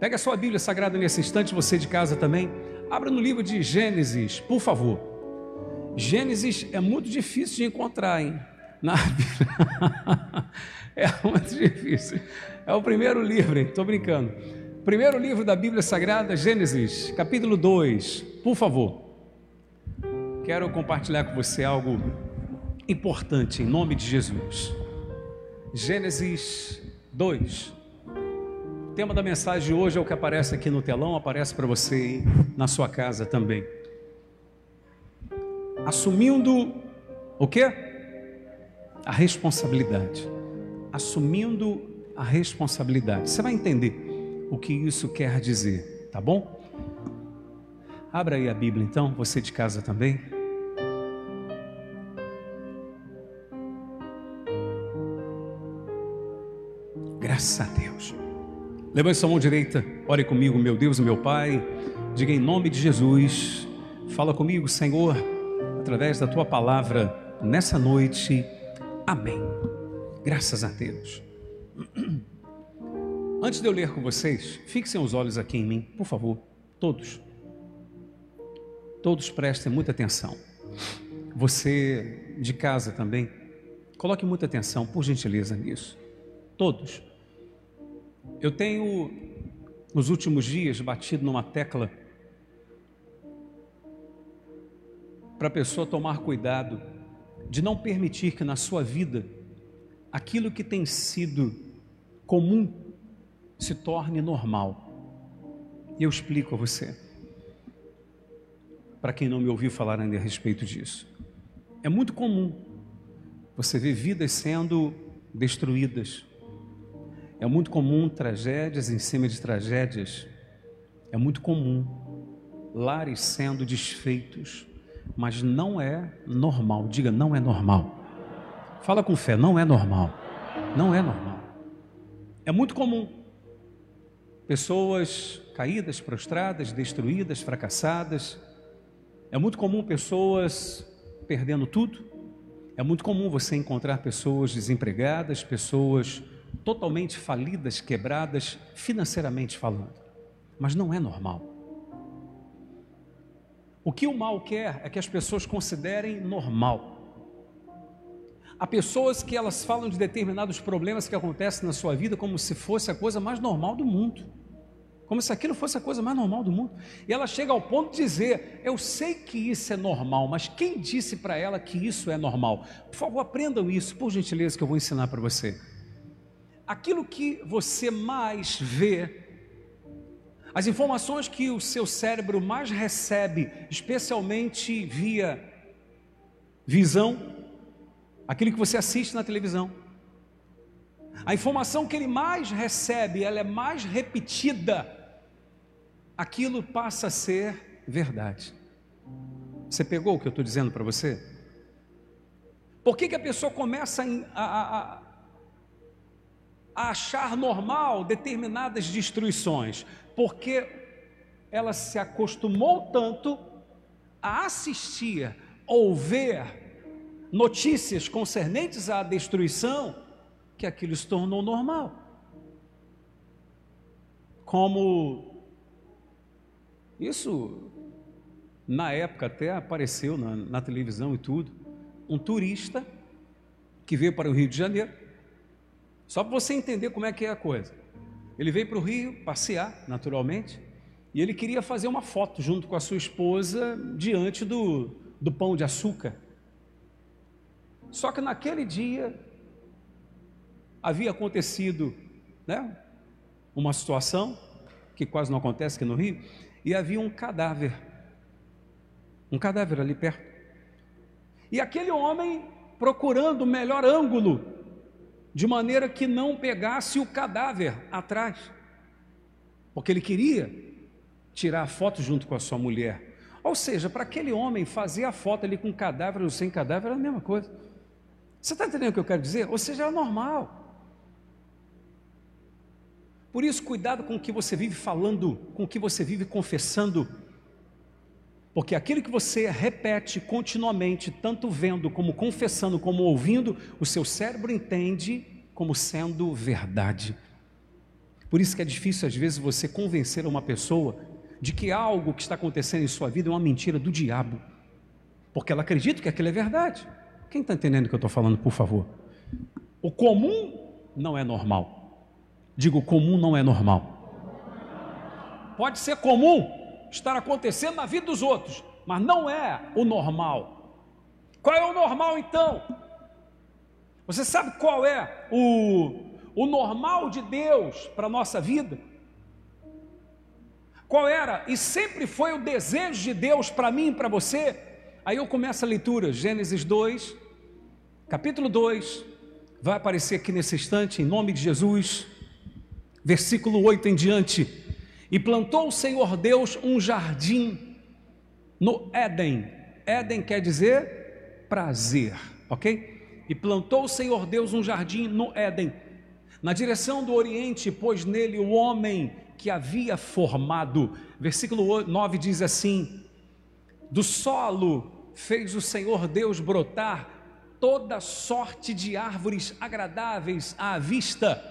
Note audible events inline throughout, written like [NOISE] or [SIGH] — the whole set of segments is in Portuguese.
Pega a sua Bíblia Sagrada nesse instante, você de casa também. Abra no livro de Gênesis, por favor. Gênesis é muito difícil de encontrar, hein? Na [LAUGHS] Bíblia. é muito difícil. É o primeiro livro, hein? Estou brincando. Primeiro livro da Bíblia Sagrada, Gênesis, capítulo 2, por favor. Quero compartilhar com você algo importante em nome de Jesus. Gênesis 2. Tema da mensagem de hoje é o que aparece aqui no telão, aparece para você na sua casa também. Assumindo o que? A responsabilidade. Assumindo a responsabilidade. Você vai entender o que isso quer dizer, tá bom? Abra aí a Bíblia então, você de casa também. Graças a Deus. Levante sua mão direita, ore comigo, meu Deus e meu Pai. Diga em nome de Jesus. Fala comigo, Senhor, através da tua palavra nessa noite. Amém. Graças a Deus. [CLEARS THROAT] Antes de eu ler com vocês, fixem os olhos aqui em mim, por favor, todos. Todos prestem muita atenção. Você de casa também, coloque muita atenção, por gentileza, nisso. Todos. Eu tenho, nos últimos dias, batido numa tecla para a pessoa tomar cuidado de não permitir que na sua vida aquilo que tem sido comum se torne normal. E eu explico a você, para quem não me ouviu falar ainda a respeito disso. É muito comum você ver vidas sendo destruídas, é muito comum tragédias em cima de tragédias. É muito comum lares sendo desfeitos, mas não é normal. Diga, não é normal. Fala com fé, não é normal. Não é normal. É muito comum pessoas caídas, prostradas, destruídas, fracassadas. É muito comum pessoas perdendo tudo. É muito comum você encontrar pessoas desempregadas, pessoas totalmente falidas, quebradas, financeiramente falando. Mas não é normal. O que o mal quer é que as pessoas considerem normal. Há pessoas que elas falam de determinados problemas que acontecem na sua vida como se fosse a coisa mais normal do mundo. Como se aquilo fosse a coisa mais normal do mundo. E ela chega ao ponto de dizer: Eu sei que isso é normal, mas quem disse para ela que isso é normal? Por favor, aprendam isso, por gentileza, que eu vou ensinar para você aquilo que você mais vê, as informações que o seu cérebro mais recebe, especialmente via visão, aquilo que você assiste na televisão. A informação que ele mais recebe, ela é mais repetida, aquilo passa a ser verdade. Você pegou o que eu estou dizendo para você? Por que, que a pessoa começa a, a, a achar normal determinadas destruições, porque ela se acostumou tanto a assistir ou ver notícias concernentes à destruição, que aquilo se tornou normal. Como isso, na época até apareceu na, na televisão e tudo, um turista que veio para o Rio de Janeiro só para você entender como é que é a coisa. Ele veio para o Rio passear, naturalmente, e ele queria fazer uma foto junto com a sua esposa diante do, do pão de açúcar. Só que naquele dia havia acontecido né, uma situação que quase não acontece aqui no Rio, e havia um cadáver, um cadáver ali perto. E aquele homem, procurando o melhor ângulo de maneira que não pegasse o cadáver atrás, porque ele queria tirar a foto junto com a sua mulher. Ou seja, para aquele homem fazer a foto ali com cadáver ou sem cadáver era a mesma coisa. Você está entendendo o que eu quero dizer? Ou seja, é normal. Por isso, cuidado com o que você vive falando, com o que você vive confessando, porque aquilo que você repete continuamente, tanto vendo como confessando, como ouvindo, o seu cérebro entende como sendo verdade. Por isso que é difícil às vezes você convencer uma pessoa de que algo que está acontecendo em sua vida é uma mentira do diabo, porque ela acredita que aquilo é verdade. Quem está entendendo o que eu estou falando, por favor? O comum não é normal. Digo, comum não é normal. Pode ser comum estar acontecendo na vida dos outros, mas não é o normal. Qual é o normal então? Você sabe qual é o, o normal de Deus para a nossa vida? Qual era e sempre foi o desejo de Deus para mim e para você? Aí eu começo a leitura, Gênesis 2, capítulo 2, vai aparecer aqui nesse instante, em nome de Jesus, versículo 8 em diante. E plantou o Senhor Deus um jardim no Éden. Éden quer dizer prazer, ok? E plantou o Senhor Deus um jardim no Éden, na direção do Oriente, pôs nele o homem que havia formado. Versículo 9 diz assim: Do solo fez o Senhor Deus brotar toda sorte de árvores agradáveis à vista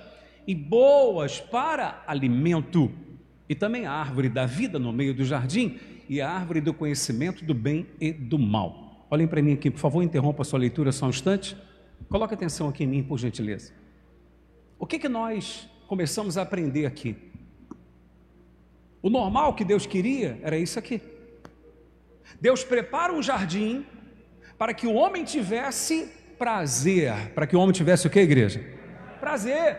e boas para alimento e também a árvore da vida no meio do jardim e a árvore do conhecimento do bem e do mal. Olhem para mim aqui, por favor, interrompa a sua leitura só um instante. Coloque atenção aqui em mim, por gentileza. O que, que nós começamos a aprender aqui? O normal que Deus queria era isso aqui. Deus prepara um jardim para que o homem tivesse prazer. Para que o homem tivesse o que, igreja? Prazer.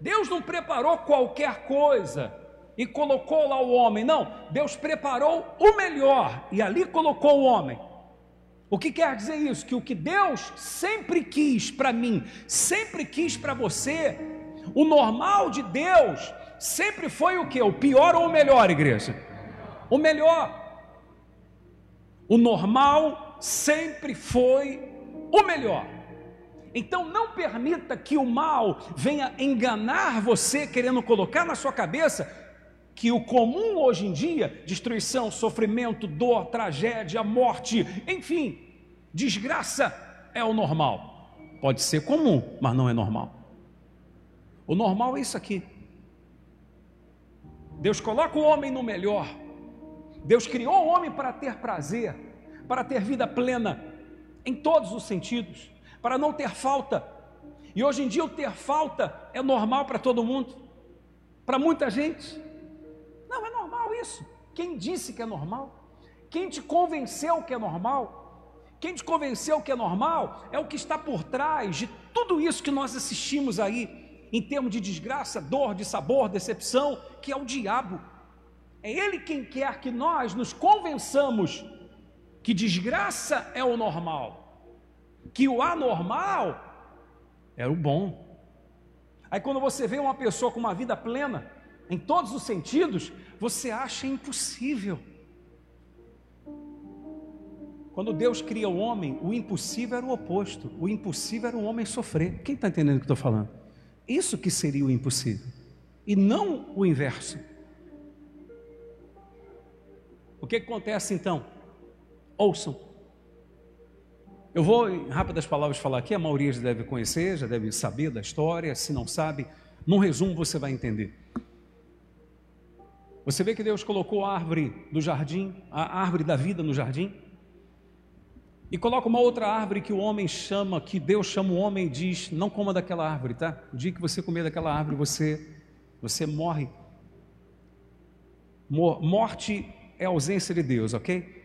Deus não preparou qualquer coisa e colocou lá o homem. Não, Deus preparou o melhor e ali colocou o homem. O que quer dizer isso? Que o que Deus sempre quis para mim, sempre quis para você, o normal de Deus sempre foi o que? O pior ou o melhor, igreja? O melhor. O normal sempre foi o melhor. Então não permita que o mal venha enganar você, querendo colocar na sua cabeça que o comum hoje em dia, destruição, sofrimento, dor, tragédia, morte, enfim, desgraça, é o normal. Pode ser comum, mas não é normal. O normal é isso aqui. Deus coloca o homem no melhor. Deus criou o homem para ter prazer, para ter vida plena, em todos os sentidos, para não ter falta. E hoje em dia o ter falta é normal para todo mundo, para muita gente. Isso. Quem disse que é normal? Quem te convenceu que é normal? Quem te convenceu que é normal é o que está por trás de tudo isso que nós assistimos aí, em termos de desgraça, dor, de sabor, decepção, que é o diabo. É ele quem quer que nós nos convençamos que desgraça é o normal, que o anormal é o bom. Aí quando você vê uma pessoa com uma vida plena, em todos os sentidos, você acha impossível. Quando Deus cria o homem, o impossível era o oposto. O impossível era o homem sofrer. Quem está entendendo o que estou falando? Isso que seria o impossível. E não o inverso. O que, acontece então? Ouçam. Eu vou, em rápidas palavras, falar aqui. A maioria já deve conhecer, já deve saber da história. Se não sabe, num resumo você vai entender. Você vê que Deus colocou a árvore do jardim, a árvore da vida no jardim, e coloca uma outra árvore que o homem chama, que Deus chama o homem e diz: não coma daquela árvore, tá? O dia que você comer daquela árvore, você, você morre. Morte é ausência de Deus, ok?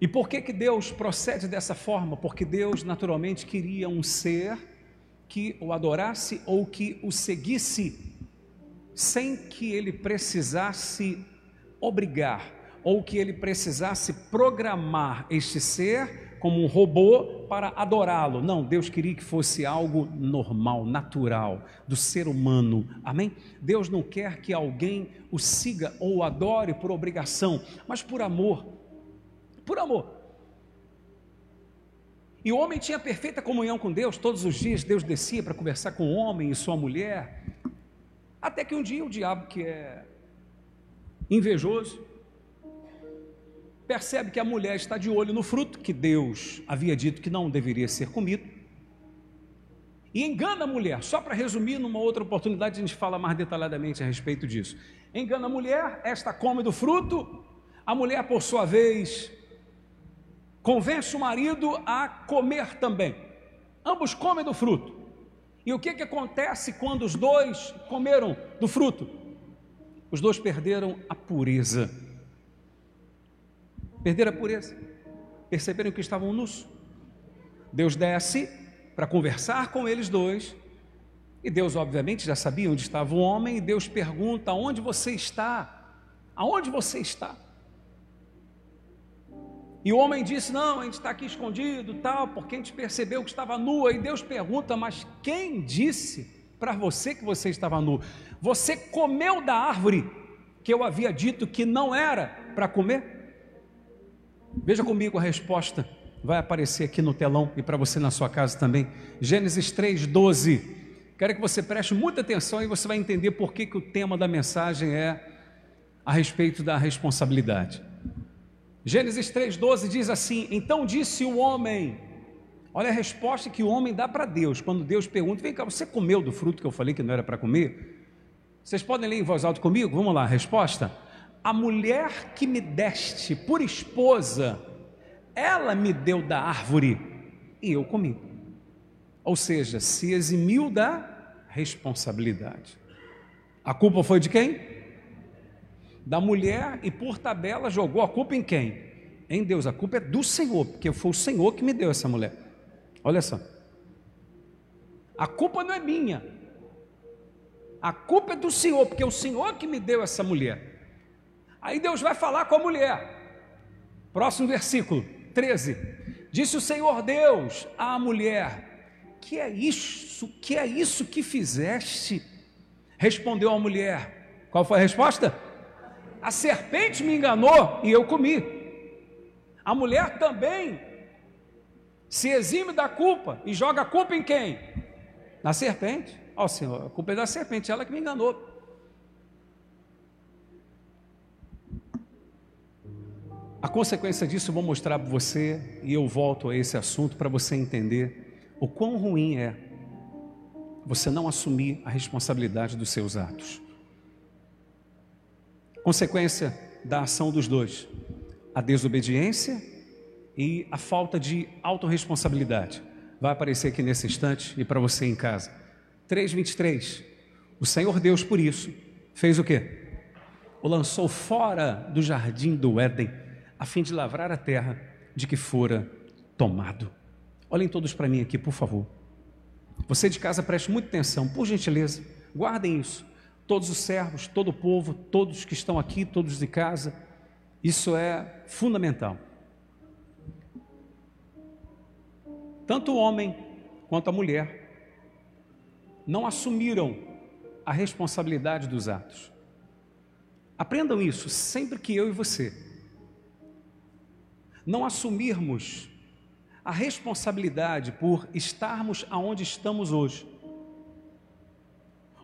E por que, que Deus procede dessa forma? Porque Deus naturalmente queria um ser que o adorasse ou que o seguisse sem que ele precisasse obrigar ou que ele precisasse programar este ser como um robô para adorá-lo. Não, Deus queria que fosse algo normal, natural, do ser humano. Amém? Deus não quer que alguém o siga ou o adore por obrigação, mas por amor. Por amor. E o homem tinha perfeita comunhão com Deus, todos os dias Deus descia para conversar com o homem e sua mulher, até que um dia o diabo, que é invejoso, percebe que a mulher está de olho no fruto que Deus havia dito que não deveria ser comido. e engana a mulher. Só para resumir, numa outra oportunidade a gente fala mais detalhadamente a respeito disso. Engana a mulher, esta come do fruto, a mulher, por sua vez, convence o marido a comer também. Ambos comem do fruto. E o que, que acontece quando os dois comeram do fruto? Os dois perderam a pureza. Perderam a pureza. Perceberam que estavam nus. Deus desce para conversar com eles dois. E Deus, obviamente, já sabia onde estava o homem. E Deus pergunta: Onde você está? Aonde você está? E o homem disse: Não, a gente está aqui escondido, tal, porque a gente percebeu que estava nua. E Deus pergunta: Mas quem disse para você que você estava nu? Você comeu da árvore que eu havia dito que não era para comer? Veja comigo a resposta, vai aparecer aqui no telão e para você na sua casa também. Gênesis 3, 12. Quero que você preste muita atenção e você vai entender por que, que o tema da mensagem é a respeito da responsabilidade. Gênesis 3,12 diz assim: Então disse o homem, olha a resposta que o homem dá para Deus, quando Deus pergunta: Vem cá, você comeu do fruto que eu falei que não era para comer? Vocês podem ler em voz alta comigo? Vamos lá, resposta: A mulher que me deste por esposa, ela me deu da árvore e eu comi. Ou seja, se eximiu da responsabilidade. A culpa foi de quem? Da mulher e por tabela jogou a culpa em quem? Em Deus. A culpa é do Senhor, porque foi o Senhor que me deu essa mulher. Olha só. A culpa não é minha. A culpa é do Senhor, porque é o Senhor que me deu essa mulher. Aí Deus vai falar com a mulher. Próximo versículo 13. Disse o Senhor Deus à mulher: Que é isso? Que é isso que fizeste? Respondeu a mulher. Qual foi a resposta? A serpente me enganou e eu comi. A mulher também se exime da culpa e joga a culpa em quem? Na serpente. Ó oh, Senhor, a culpa é da serpente, ela que me enganou. A consequência disso eu vou mostrar para você e eu volto a esse assunto para você entender o quão ruim é você não assumir a responsabilidade dos seus atos. Consequência da ação dos dois: a desobediência e a falta de autorresponsabilidade. Vai aparecer aqui nesse instante e para você em casa. 3:23. O Senhor Deus por isso fez o quê? O lançou fora do jardim do Éden, a fim de lavrar a terra de que fora tomado. Olhem todos para mim aqui, por favor. Você de casa preste muita atenção, por gentileza, guardem isso todos os servos, todo o povo, todos que estão aqui, todos de casa. Isso é fundamental. Tanto o homem quanto a mulher não assumiram a responsabilidade dos atos. Aprendam isso sempre que eu e você não assumirmos a responsabilidade por estarmos aonde estamos hoje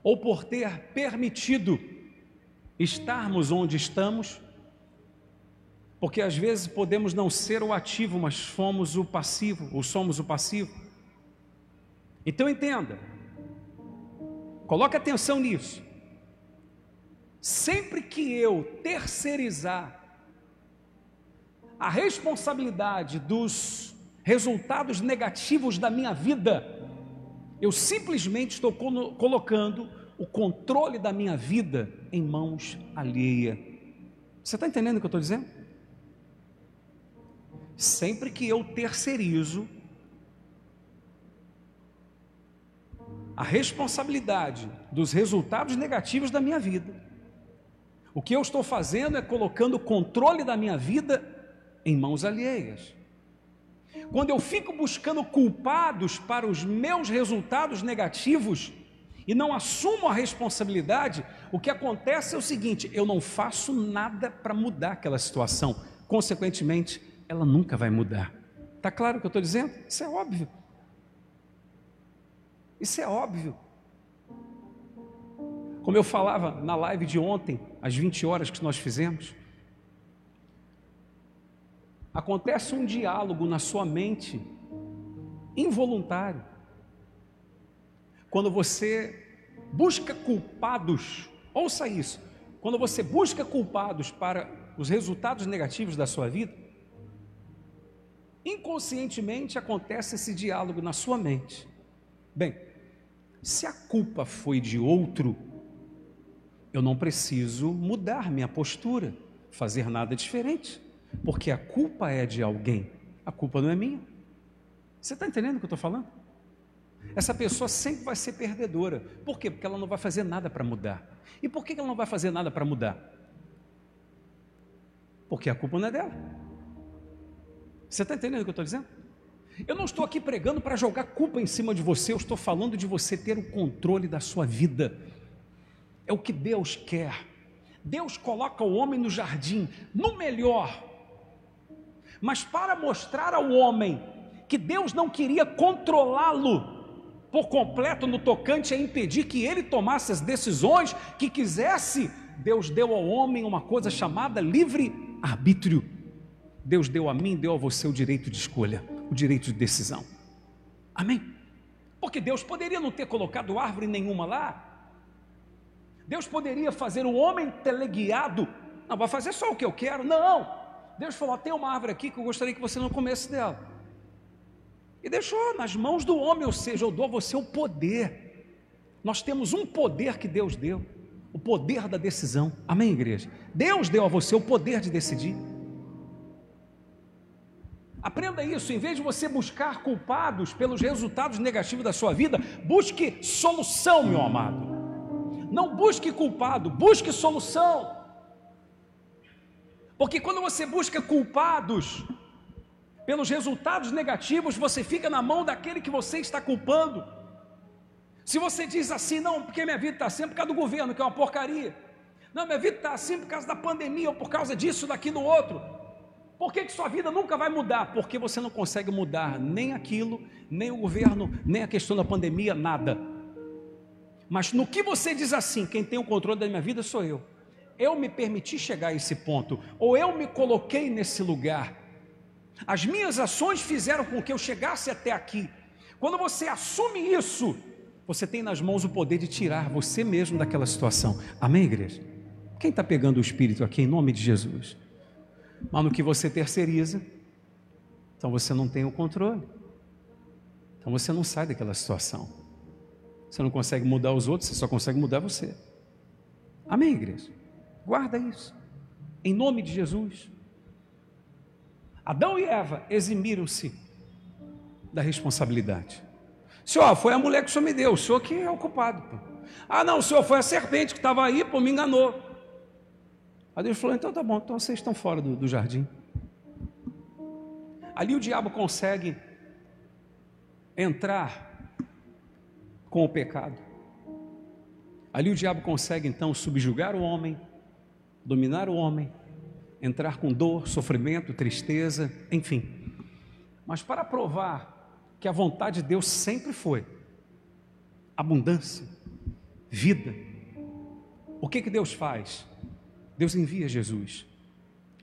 ou por ter permitido estarmos onde estamos, porque às vezes podemos não ser o ativo, mas fomos o passivo, ou somos o passivo. Então entenda, coloque atenção nisso. Sempre que eu terceirizar a responsabilidade dos resultados negativos da minha vida, eu simplesmente estou colocando o controle da minha vida em mãos alheia. Você está entendendo o que eu estou dizendo? Sempre que eu terceirizo a responsabilidade dos resultados negativos da minha vida, o que eu estou fazendo é colocando o controle da minha vida em mãos alheias. Quando eu fico buscando culpados para os meus resultados negativos e não assumo a responsabilidade, o que acontece é o seguinte: eu não faço nada para mudar aquela situação. Consequentemente, ela nunca vai mudar. Está claro o que eu estou dizendo? Isso é óbvio. Isso é óbvio. Como eu falava na live de ontem, às 20 horas que nós fizemos, acontece um diálogo na sua mente involuntário. quando você busca culpados, ouça isso, quando você busca culpados para os resultados negativos da sua vida, inconscientemente acontece esse diálogo na sua mente. Bem, se a culpa foi de outro, eu não preciso mudar minha postura, fazer nada diferente, porque a culpa é de alguém, a culpa não é minha. Você está entendendo o que eu estou falando? Essa pessoa sempre vai ser perdedora. Por quê? Porque ela não vai fazer nada para mudar. E por que ela não vai fazer nada para mudar? Porque a culpa não é dela. Você está entendendo o que eu estou dizendo? Eu não estou aqui pregando para jogar culpa em cima de você, eu estou falando de você ter o controle da sua vida. É o que Deus quer. Deus coloca o homem no jardim, no melhor. Mas para mostrar ao homem que Deus não queria controlá-lo por completo no tocante a impedir que ele tomasse as decisões que quisesse, Deus deu ao homem uma coisa chamada livre arbítrio. Deus deu a mim, deu a você o direito de escolha, o direito de decisão. Amém? Porque Deus poderia não ter colocado árvore nenhuma lá. Deus poderia fazer o homem teleguiado. Não, vai fazer só o que eu quero. Não. Deus falou: tem uma árvore aqui que eu gostaria que você não comesse dela e deixou nas mãos do homem, ou seja, eu dou a você o poder. Nós temos um poder que Deus deu, o poder da decisão. Amém, igreja? Deus deu a você o poder de decidir. Aprenda isso, em vez de você buscar culpados pelos resultados negativos da sua vida, busque solução, meu amado. Não busque culpado, busque solução. Porque quando você busca culpados, pelos resultados negativos, você fica na mão daquele que você está culpando. Se você diz assim, não, porque minha vida está assim por causa do governo, que é uma porcaria. Não, minha vida está assim por causa da pandemia, ou por causa disso, daquilo, outro. Por que, que sua vida nunca vai mudar? Porque você não consegue mudar nem aquilo, nem o governo, nem a questão da pandemia, nada. Mas no que você diz assim, quem tem o controle da minha vida sou eu. Eu me permiti chegar a esse ponto, ou eu me coloquei nesse lugar. As minhas ações fizeram com que eu chegasse até aqui. Quando você assume isso, você tem nas mãos o poder de tirar você mesmo daquela situação. Amém, igreja? Quem está pegando o Espírito aqui em nome de Jesus? Mas no que você terceiriza, então você não tem o controle. Então você não sai daquela situação. Você não consegue mudar os outros, você só consegue mudar você. Amém, igreja? Guarda isso. Em nome de Jesus. Adão e Eva eximiram-se da responsabilidade. Senhor, foi a mulher que o senhor me deu, o senhor que é o culpado. Pô. Ah, não, o senhor foi a serpente que estava aí, pô, me enganou. Aí Deus falou: então tá bom, então vocês estão fora do, do jardim. Ali o diabo consegue entrar com o pecado. Ali o diabo consegue então subjugar o homem, dominar o homem, entrar com dor, sofrimento, tristeza, enfim. Mas para provar que a vontade de Deus sempre foi abundância, vida, o que que Deus faz? Deus envia Jesus.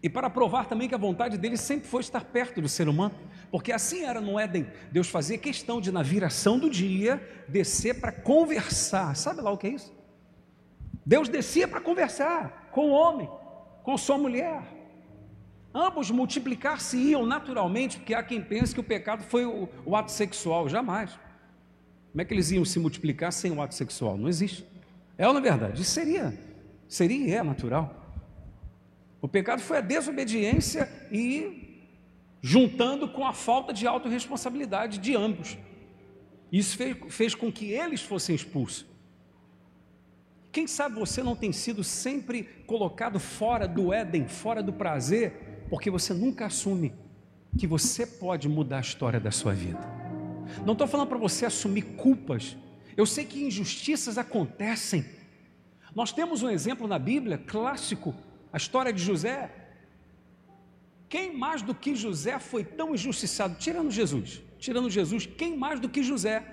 E para provar também que a vontade dele sempre foi estar perto do ser humano, porque assim era no Éden. Deus fazia questão de, na viração do dia, descer para conversar. Sabe lá o que é isso? Deus descia para conversar com o homem com sua mulher. Ambos multiplicar-se-iam naturalmente, porque há quem pense que o pecado foi o, o, ato sexual, jamais. Como é que eles iam se multiplicar sem o ato sexual? Não existe. É ou não é verdade? Isso seria, seria e é natural. O pecado foi a desobediência e juntando com a falta de autorresponsabilidade de ambos. Isso fez, fez com que eles fossem expulsos. Quem sabe você não tem sido sempre colocado fora do Éden, fora do prazer, porque você nunca assume que você pode mudar a história da sua vida. Não estou falando para você assumir culpas. Eu sei que injustiças acontecem. Nós temos um exemplo na Bíblia clássico, a história de José. Quem mais do que José foi tão injustiçado? Tirando Jesus. Tirando Jesus, quem mais do que José?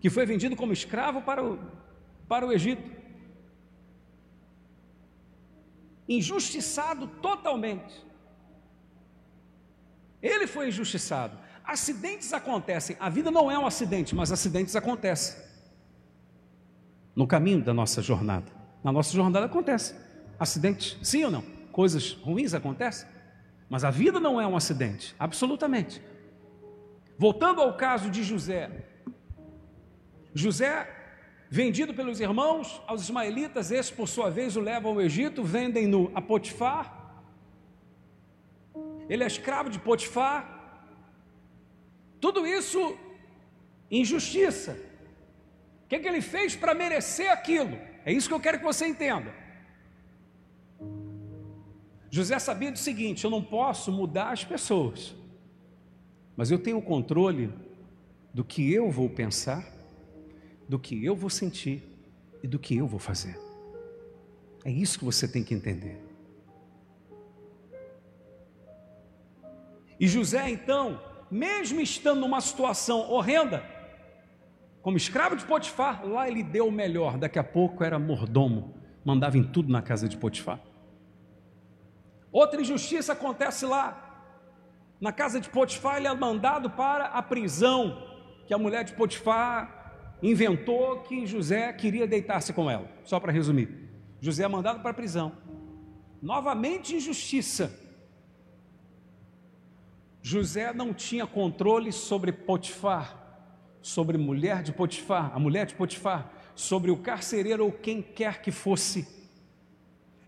Que foi vendido como escravo para o, para o Egito. Injustiçado totalmente. Ele foi injustiçado. Acidentes acontecem. A vida não é um acidente, mas acidentes acontecem. No caminho da nossa jornada. Na nossa jornada acontece acidentes, sim ou não? Coisas ruins acontecem. Mas a vida não é um acidente, absolutamente. Voltando ao caso de José. José, vendido pelos irmãos aos ismaelitas, esses por sua vez o levam ao Egito, vendem-no a Potifar. Ele é escravo de Potifar. Tudo isso injustiça. O que, é que ele fez para merecer aquilo? É isso que eu quero que você entenda. José sabia do seguinte: eu não posso mudar as pessoas, mas eu tenho o controle do que eu vou pensar, do que eu vou sentir e do que eu vou fazer. É isso que você tem que entender. E José, então, mesmo estando numa situação horrenda, como escravo de Potifar, lá ele deu o melhor. Daqui a pouco era mordomo, mandava em tudo na casa de Potifar. Outra injustiça acontece lá. Na casa de Potifar, ele é mandado para a prisão, que a mulher de Potifar inventou que José queria deitar-se com ela. Só para resumir. José é mandado para a prisão. Novamente injustiça. José não tinha controle sobre Potifar, sobre mulher de Potifar, a mulher de Potifar, sobre o carcereiro ou quem quer que fosse.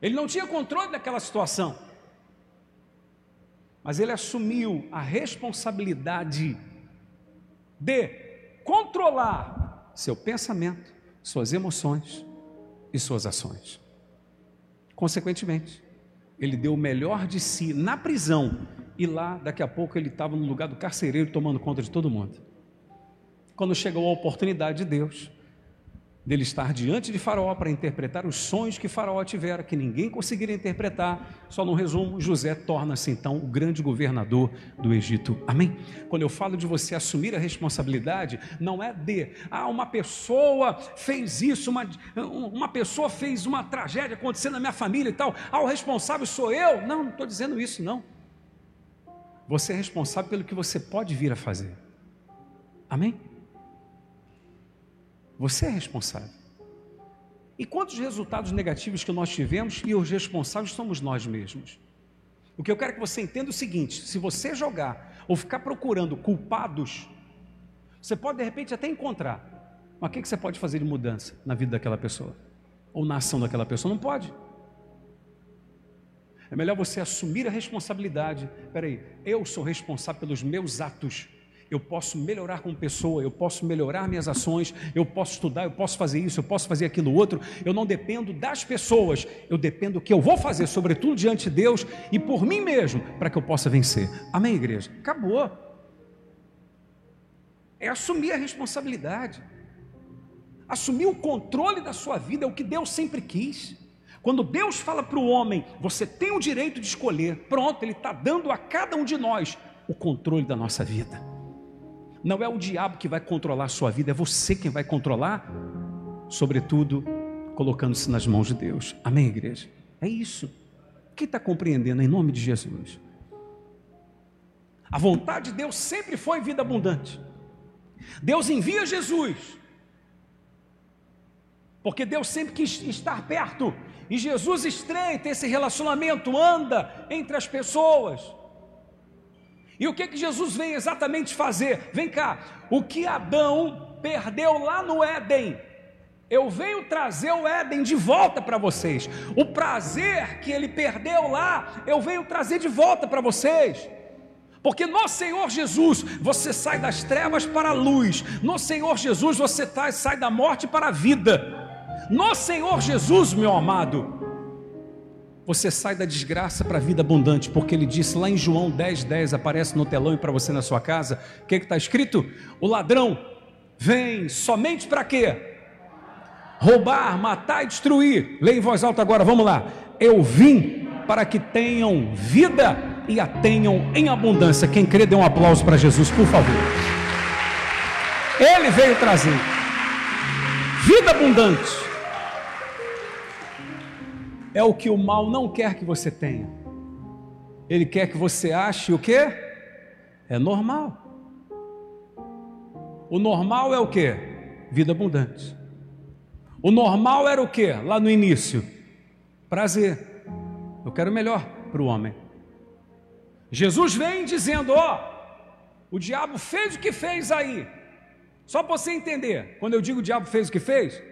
Ele não tinha controle daquela situação mas ele assumiu a responsabilidade de controlar seu pensamento, suas emoções e suas ações. Consequentemente, ele deu o melhor de si na prisão e lá, daqui a pouco, ele estava no lugar do carcereiro tomando conta de todo mundo. Quando chegou a oportunidade de Deus, dele estar diante de Faraó para interpretar os sonhos que Faraó tivera, que ninguém conseguiria interpretar. Só no resumo, José torna-se então o grande governador do Egito. Amém? Quando eu falo de você assumir a responsabilidade, não é de, ah, uma pessoa fez isso, uma, uma pessoa fez uma tragédia acontecendo na minha família e tal, ah, o responsável sou eu. Não, não estou dizendo isso, não. Você é responsável pelo que você pode vir a fazer. Amém? Você é responsável. E quantos resultados negativos que nós tivemos e os responsáveis somos nós mesmos? O que eu quero que você entenda é o seguinte: se você jogar ou ficar procurando culpados, você pode de repente até encontrar, mas o que você pode fazer de mudança na vida daquela pessoa? Ou na ação daquela pessoa? Não pode. É melhor você assumir a responsabilidade. Espera aí, eu sou responsável pelos meus atos eu posso melhorar como pessoa, eu posso melhorar minhas ações, eu posso estudar, eu posso fazer isso, eu posso fazer aquilo outro. Eu não dependo das pessoas, eu dependo do que eu vou fazer, sobretudo diante de Deus e por mim mesmo, para que eu possa vencer. Amém, igreja? Acabou. É assumir a responsabilidade. Assumir o controle da sua vida é o que Deus sempre quis. Quando Deus fala para o homem, você tem o direito de escolher, pronto, Ele está dando a cada um de nós o controle da nossa vida. Não é o diabo que vai controlar a sua vida, é você quem vai controlar, sobretudo colocando-se nas mãos de Deus. Amém, igreja? É isso. Quem está compreendendo em nome de Jesus? A vontade de Deus sempre foi vida abundante. Deus envia Jesus, porque Deus sempre quis estar perto, e Jesus estreita esse relacionamento, anda entre as pessoas. E o que, que Jesus vem exatamente fazer? Vem cá, o que Adão perdeu lá no Éden, eu venho trazer o Éden de volta para vocês. O prazer que ele perdeu lá, eu venho trazer de volta para vocês. Porque no Senhor Jesus você sai das trevas para a luz, no Senhor Jesus você sai da morte para a vida. No Senhor Jesus, meu amado, você sai da desgraça para a vida abundante, porque ele disse lá em João 10, 10, aparece no telão e para você na sua casa, o que está escrito? O ladrão vem somente para quê? Roubar, matar e destruir. Leia em voz alta agora, vamos lá. Eu vim para que tenham vida e a tenham em abundância. Quem crê, dê um aplauso para Jesus, por favor. Ele veio trazer vida abundante é o que o mal não quer que você tenha. Ele quer que você ache o que? É normal. O normal é o que? Vida abundante. O normal era o que? Lá no início? Prazer. Eu quero melhor para o homem. Jesus vem dizendo: Ó, o diabo fez o que fez aí. Só para você entender, quando eu digo o diabo fez o que fez,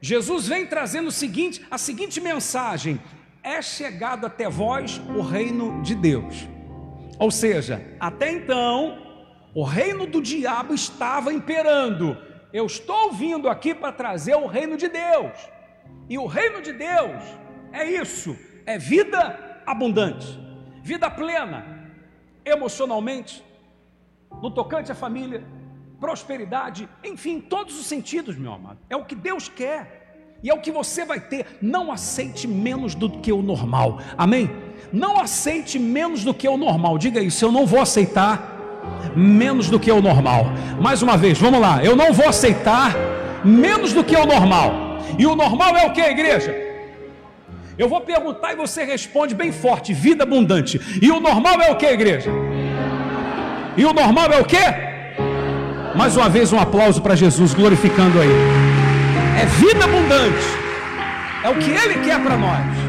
Jesus vem trazendo o seguinte, a seguinte mensagem: é chegado até vós o reino de Deus. Ou seja, até então, o reino do diabo estava imperando. Eu estou vindo aqui para trazer o reino de Deus. E o reino de Deus é isso: é vida abundante, vida plena, emocionalmente, no tocante à família, prosperidade, enfim, todos os sentidos, meu amado. É o que Deus quer. E é o que você vai ter. Não aceite menos do que o normal. Amém? Não aceite menos do que o normal. Diga isso, eu não vou aceitar menos do que o normal. Mais uma vez, vamos lá. Eu não vou aceitar menos do que o normal. E o normal é o que, igreja? Eu vou perguntar e você responde bem forte: vida abundante. E o normal é o que, igreja? E o normal é o que? Mais uma vez, um aplauso para Jesus, glorificando aí. É vida abundante. É o que Ele quer para nós.